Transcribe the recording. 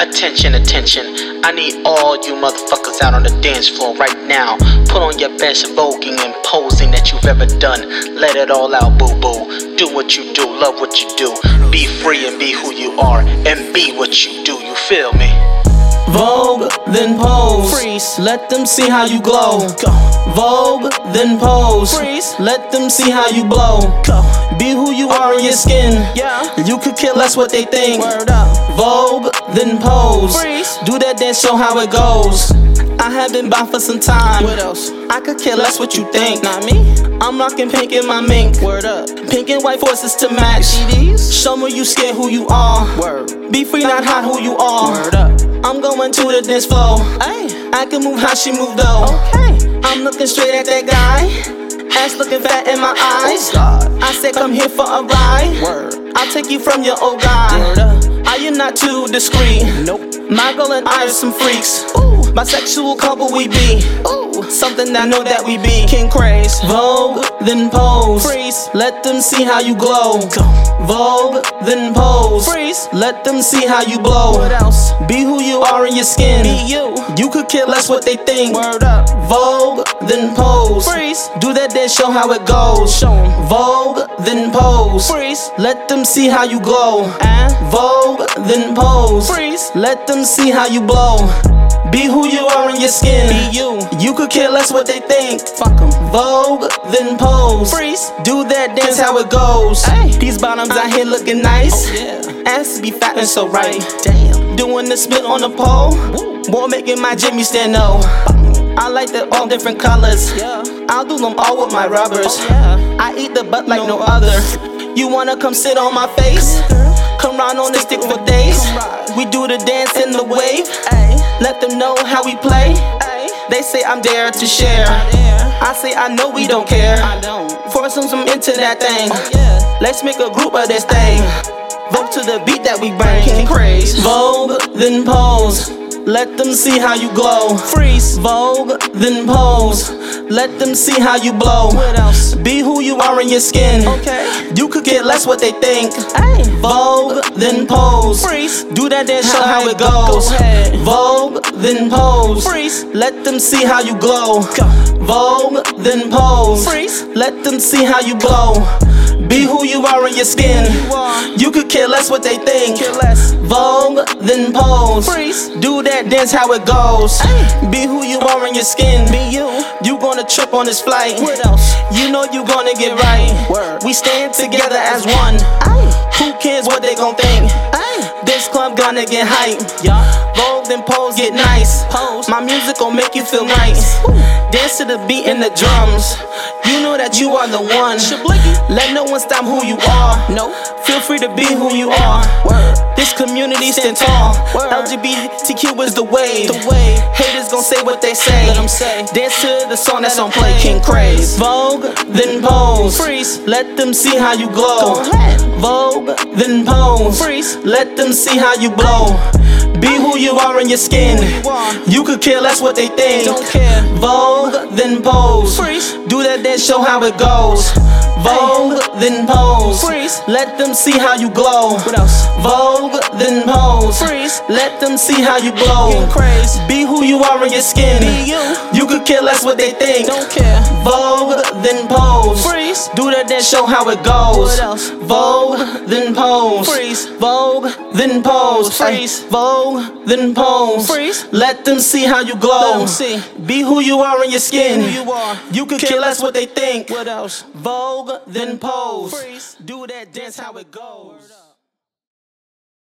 Attention, attention. I need all you motherfuckers out on the dance floor right now. Put on your best voguing and posing that you've ever done. Let it all out, boo boo. Do what you do, love what you do. Be free and be who you are. And be what you do, you feel me? Vogue, then pose. Freeze. Let them see how you glow. Go. Vogue, then pose. Freeze. Let them see how you blow. Go. Be who you are in your skin. Yeah. You could kill less what they think. Word up. Vogue, then pose. Do that dance, show how it goes. I have been by for some time. What else? I could care less what you think. Not me. I'm rocking pink in my mink. Word up. Pink and white forces to match. Show me you scared who you are. Word. Be free, not hide who you are. Word up. I'm going to the dance floor. Hey. I can move how she moved though. Okay. I'm looking straight at that guy. Ass looking fat in my oh, eyes. God. I said, come here for a ride. Word. I'll take you from your old guy. Word up. I am not too discreet. Nope. My girl and I are some freaks. Ooh. Bisexual couple we be. Ooh. Something I know that we be. King Craze. Vogue, then pose. Freeze. Let them see how you glow. Go. Vogue, then pose. Freeze. Let them see how you blow. What else? Be who you are in your skin. Be you. You could care less what they think. Word up. Vogue, then pose. Freeze. Do that dance, show how it goes. Show 'em. Vogue, then pose. Freeze. Let them see how you glow. And Vogue, then pose. freeze. Let them see how you blow. Be who you are in your skin. Be you. You could care less what they think. Fuck Fuck 'em. Vogue, then pose. Freeze. Do that dance how it goes. Hey. These bottoms out here looking nice. Oh, yeah. Ass be fat and so right. Damn. Doing the split on the pole. Woo. Boy, making my Jimmy stand no. I like the all different colors. Yeah. I'll do them all with my rubbers. Oh, yeah. I eat the butt like no other. You wanna come sit on my face? Come ride on this stick for days. Come. We do the dance in the wave. Hey. Let them know how we play. They say I'm there to share. I say I know we don't care. Force them some into that thing. Oh. Let's make a group of this thing. Vote to the beat that we bring. Craze. Vogue, then pose. Let them see how you glow. Freeze. Vogue, then pose. Let them see how you blow. What else? Be who you are in your skin. Okay. You could get less what they think. Vogue, then pose. Freeze. Do that dance, show how it Go goes. ahead. Vogue, then pose. Freeze. Let them see how you glow. Go. Vogue, then pose. Freeze. Let them see how you glow. Be who you are in your skin. You could care less what they think. Vogue, then pose. Freeze. Do that dance how it goes. Be who you are in your skin. Be you. You gonna trip on this flight. What else? You know you gonna get right. We stand together as one. Gonna get hype. Yeah. Vogue then pose get nice. Pose. My music gon' make you feel nice. Dance to the beat and the drums. You know that you are the one. Let no one stop who you are. No. Feel free to be who you are. This community stand tall. LGBTQ is the way. Haters gon' say what they say. Let 'em say. Dance to the song that's on play. King Craze. Vogue, then pose. Freeze. Let them see how you glow. Vogue, then pose. Freeze. Let them see how you blow. Be who you are in your skin. you could care less what they think. Don't care. Vogue, then pose. Freeze. Do that dance, show how it goes. Vogue, then pose. Freeze. Let them see how you glow. What else? Vogue, then pose. Freeze. Let them see how you blow. Be who you are in your skin. You. You could care less what they think. Don't care. Vogue, then pose. Do that dance, show how it goes. Vogue, then pose. Freeze. Vogue, then pose. Freeze. Vogue, then pose. Freeze. Let them see how you glow. See. Be who you are in your skin. Who you are. You could care less what they think. What else? Vogue, then pose. Freeze. Do that dance how it goes.